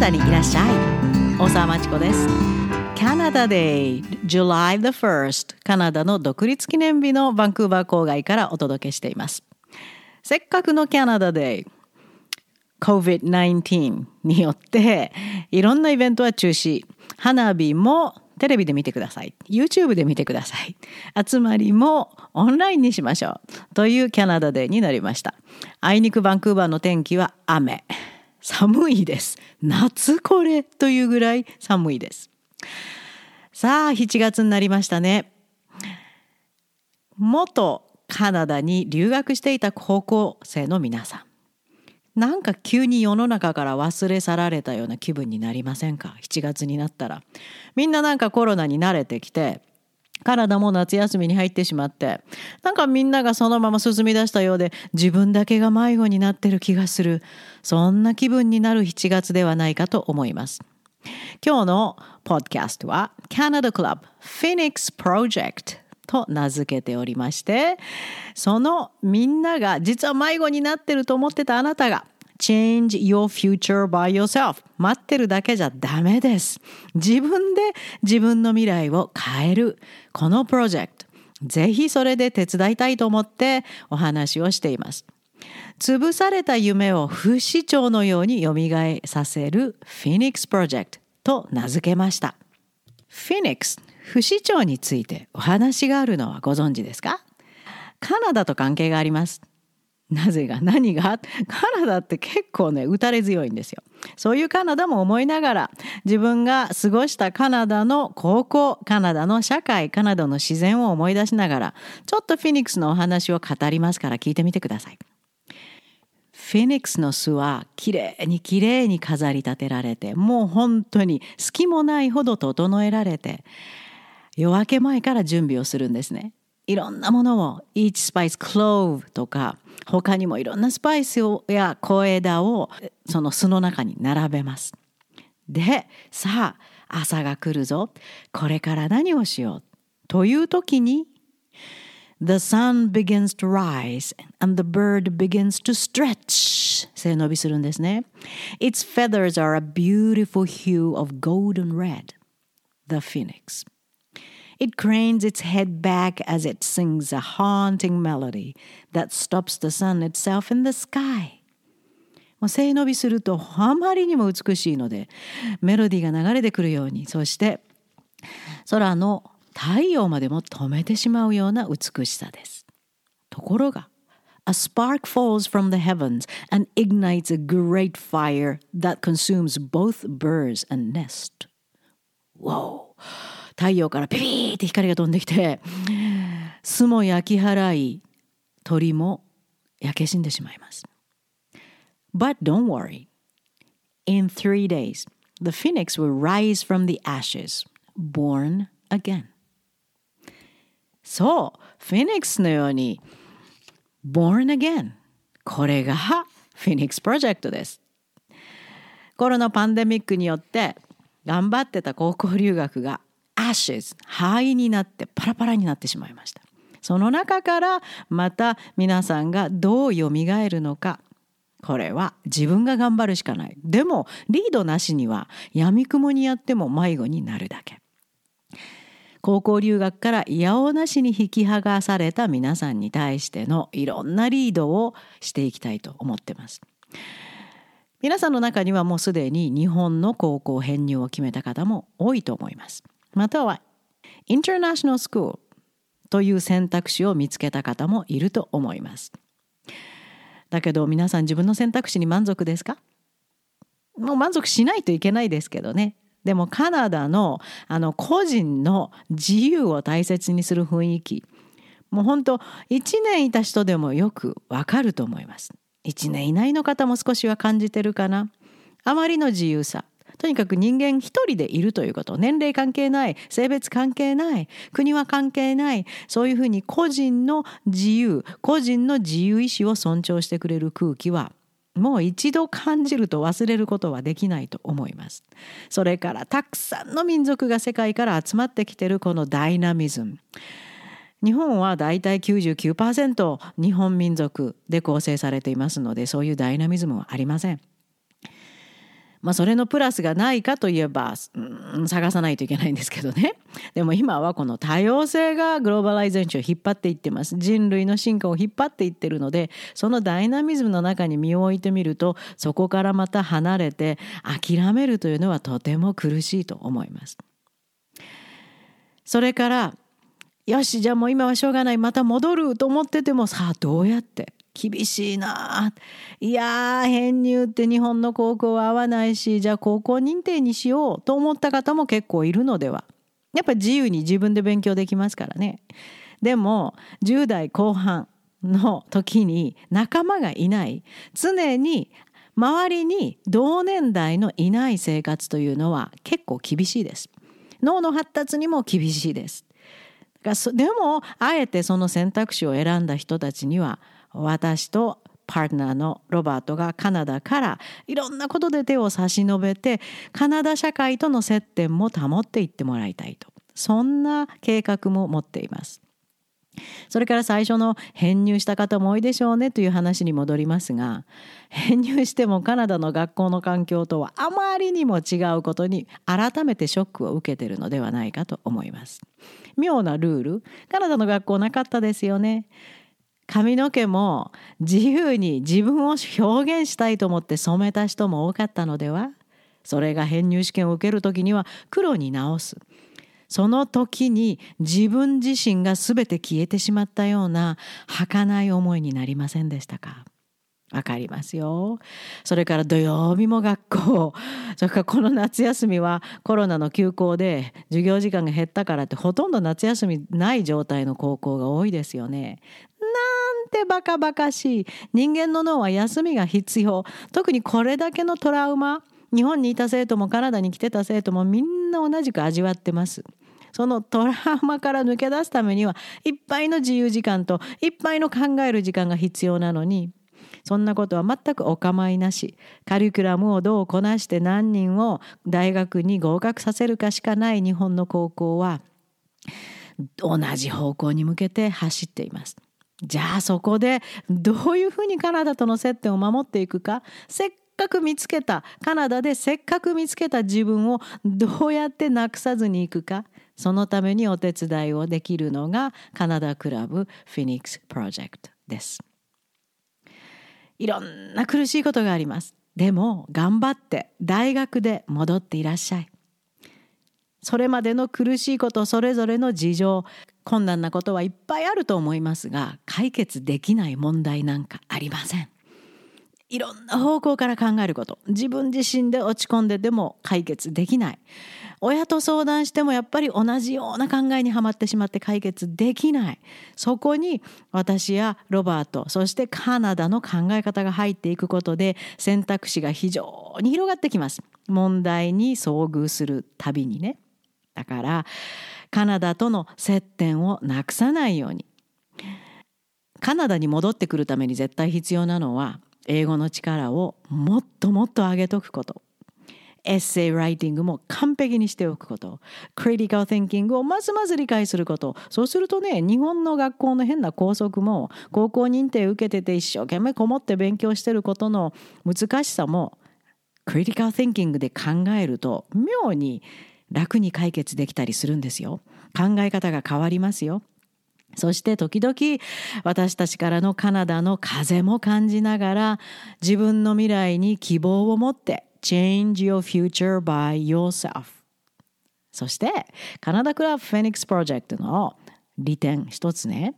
ダにいらっしゃい。大沢まちこです。カナダ Day July the 1st カナダの独立記念日のバンクーバー郊外からお届けしています。せっかくのカナダ Day COVID-19 によっていろんなイベントは中止。花火もテレビで見てください。YouTube で見てください。集まりもオンラインにしましょう。というキャナダデーになりました。あいにくバンクーバーの天気は雨。寒いです。夏これというぐらい寒いです。さあ7月になりましたね。元カナダに留学していた高校生の皆さん。なんか急に世の中から忘れ去られたような気分になりませんか？7月になったら。みんななんかコロナに慣れてきて体も夏休みに入ってしまってなんかみんながそのまま進み出したようで自分だけが迷子になってる気がする。そんな気分になる7月ではないかと思います。今日のポッドキャストは Canada Club Phoenix Project と名付けておりましてそのみんなが実は迷子になってると思ってたあなたが Change your future by yourself. 待ってるだけじゃダメです。自分で自分の未来を変える。このプロジェクト。ぜひそれで手伝いたいと思ってお話をしています。潰された夢を不死鳥のようによみがえさせる。フィニックスプロジェクトと名付けました。フィニックス不死鳥についてお話があるのはご存知ですか？カナダと関係があります。なぜが何が？カナダって結構ね打たれ強いんですよ。そういうカナダも思いながら自分が過ごしたカナダの高校カナダの社会カナダの自然を思い出しながらちょっとフィニックスのお話を語りますから聞いてみてください。フェニックスの巣はきれいにきれいに飾り立てられてもう本当に隙もないほど整えられて夜明け前から準備をするんですね。いろんなものを each spice clove とか他にもいろんなスパイスや小枝をその巣の中に並べます。でさあ朝が来るぞこれから何をしようという時に The sun begins to rise and the bird begins to stretch 背伸びするんですね。Its feathers are a beautiful hue of golden red. The phoenix. It cranes its head back as it sings a haunting melody that stops the sun itself in the sky. もう背伸びするとあまりにも美しいのでメロディーが流れてくるようにそして空の太陽までも止めてしまうような美しさです。ところが A spark falls from the heavens and ignites a great fire that consumes both birds and nest. Whoa! 太陽からピピーって光が飛んできて巣も焼き払い鳥も焼け死んでしまいます。But don't worry. In three days, the phoenix will rise from the ashes, born again. そう、フェニックスのように born again。これがフェニックスプロジェクトです。コロナパンデミックによって頑張ってた高校留学が ashes 灰になってパラパラになってしまいました。その中からまた皆さんがどうよみがえるのか。これは自分が頑張るしかない。でもリードなしにはやみくもにやっても迷子になるだけ。高校留学からいやおなしに引き剥がされた皆さんに対してのいろんなリードをしていきたいと思ってます。皆さんの中にはもうすでに日本の高校編入を決めた方も多いと思います。またはインターナショナルスクールという選択肢を見つけた方もいると思います。だけど皆さん自分の選択肢に満足ですか？もう満足しないといけないですけどね。でもカナダのあの個人の自由を大切にする雰囲気もう本当1年いた人でもよくわかると思います。1年以内の方も少しは感じてるかな。あまりの自由さとにかく人間一人でいるということ年齢関係ない性別関係ない国は関係ないそういうふうに個人の自由個人の自由意志を尊重してくれる空気はもう一度感じると忘れることはできないと思います。それからたくさんの民族が世界から集まってきてるこのダイナミズム。日本はだいたい99%日本民族で構成されていますのでそういうダイナミズムはありません。まあそれのプラスがないかといえば、うん、探さないといけないんですけどね。でも今はこの多様性がグローバライゼーションを引っ張っていってます。人類の進化を引っ張っていってるのでそのダイナミズムの中に身を置いてみるとそこからまた離れて諦めるというのはとても苦しいと思います。それからよしじゃあもう今はしょうがない。また戻ると思っててもさあどうやって厳しいな。いや編入って日本の高校は合わないしじゃあ高校認定にしようと思った方も結構いるのでは。やっぱり自由に自分で勉強できますからね。でも10代後半の時に仲間がいない。常に周りに同年代のいない生活というのは結構厳しいです。脳の発達にも厳しいです。でもあえてその選択肢を選んだ人たちには私とパートナーのロバートがカナダからいろんなことで手を差し伸べてカナダ社会との接点も保っていってもらいたいとそんな計画も持っています。それから最初の編入した方も多いでしょうねという話に戻りますが編入してもカナダの学校の環境とはあまりにも違うことに改めてショックを受けているのではないかと思います。妙なルールカナダの学校なかったですよね。髪の毛も自由に自分を表現したいと思って染めた人も多かったのでは？それが編入試験を受ける時には黒に直すその時に自分自身が全て消えてしまったような儚い思いになりませんでしたか？わかりますよ。それから土曜日も学校。それからこの夏休みはコロナの休校で授業時間が減ったからってほとんど夏休みない状態の高校が多いですよね。てバカバカしい。人間の脳は休みが必要。特にこれだけのトラウマ。日本にいた生徒もカナダに来てた生徒もみんな同じく味わってます。そのトラウマから抜け出すためにはいっぱいの自由時間といっぱいの考える時間が必要なのにそんなことは全くお構いなしカリキュラムをどうこなして何人を大学に合格させるかしかない日本の高校は同じ方向に向けて走っています。じゃあそこでどういうふうにカナダとの接点を守っていくか？せっかく見つけたカナダでせっかく見つけた自分をどうやってなくさずにいくか？そのためにお手伝いをできるのがカナダクラブフィニックスプロジェクトです。いろんな苦しいことがあります。でも頑張って大学で戻っていらっしゃい。それまでの苦しいことそれぞれの事情困難なことはいっぱいあると思いますが解決できない問題なんかありません。いろんな方向から考えること。自分自身で落ち込んででも解決できない。親と相談してもやっぱり同じような考えにはまってしまって解決できない。そこに私やロバートそしてカナダの考え方が入っていくことで選択肢が非常に広がってきます。問題に遭遇するたびにね。だからカナダとの接点をなくさないように。カナダに戻ってくるために絶対必要なのは英語の力をもっともっと上げとくこと。エッセイライティングも完璧にしておくこと。クリティカル・ティンキングをますます理解すること。そうするとね日本の学校の変な校則も高校認定受けてて一生懸命こもって勉強してることの難しさもクリティカル・ティンキングで考えると妙に楽に解決できたりするんですよ。考え方が変わりますよ。そして時々私たちからのカナダの風も感じながら自分の未来に希望を持って Change your future by yourself そしてカナダクラブフェニックスプロジェクトの利点一つね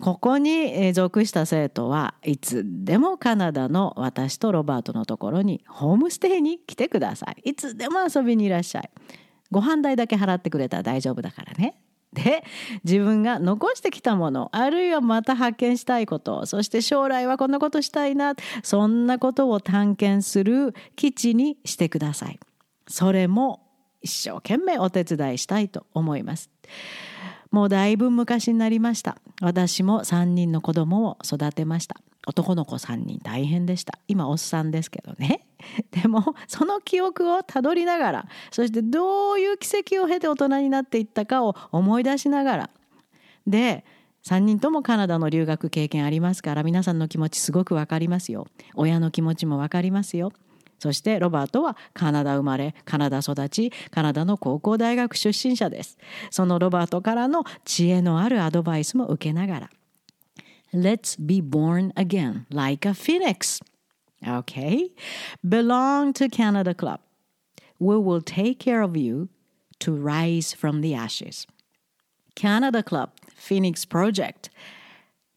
ここに属した生徒はいつでもカナダの私とロバートのところにホームステイに来てくださいいつでも遊びにいらっしゃいご飯代だけ払ってくれたら大丈夫だからねで自分が残してきたものあるいはまた発見したいことそして将来はこんなことしたいなそんなことを探検する基地にしてください。それも一生懸命お手伝いしたいと思います。もうだいぶ昔になりました。私も3人の子供を育てました。男の子3人大変でした。今おっさんですけどね。でもその記憶をたどりながらそしてどういう奇跡を経て大人になっていったかを思い出しながらで3人ともカナダの留学経験ありますから皆さんの気持ちすごく分かりますよ親の気持ちも分かりますよそしてロバートはカナダ生まれ、カナダ育ち、カナダの高校大学出身者です。そのロバートからの知恵のあるアドバイスも受けながら。Let's be born again like a phoenix. Okay? Belong to Canada Club. We will take care of you to rise from the ashes. Canada Club Phoenix Project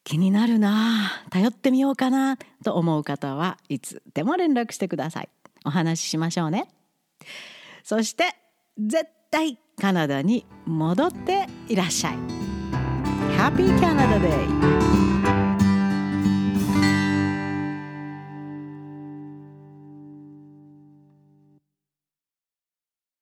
気になるな頼ってみようかなと思う方はいつでも連絡してくださいお話ししましょうねそして絶対カナダに戻っていらっしゃい Happy Canada Day!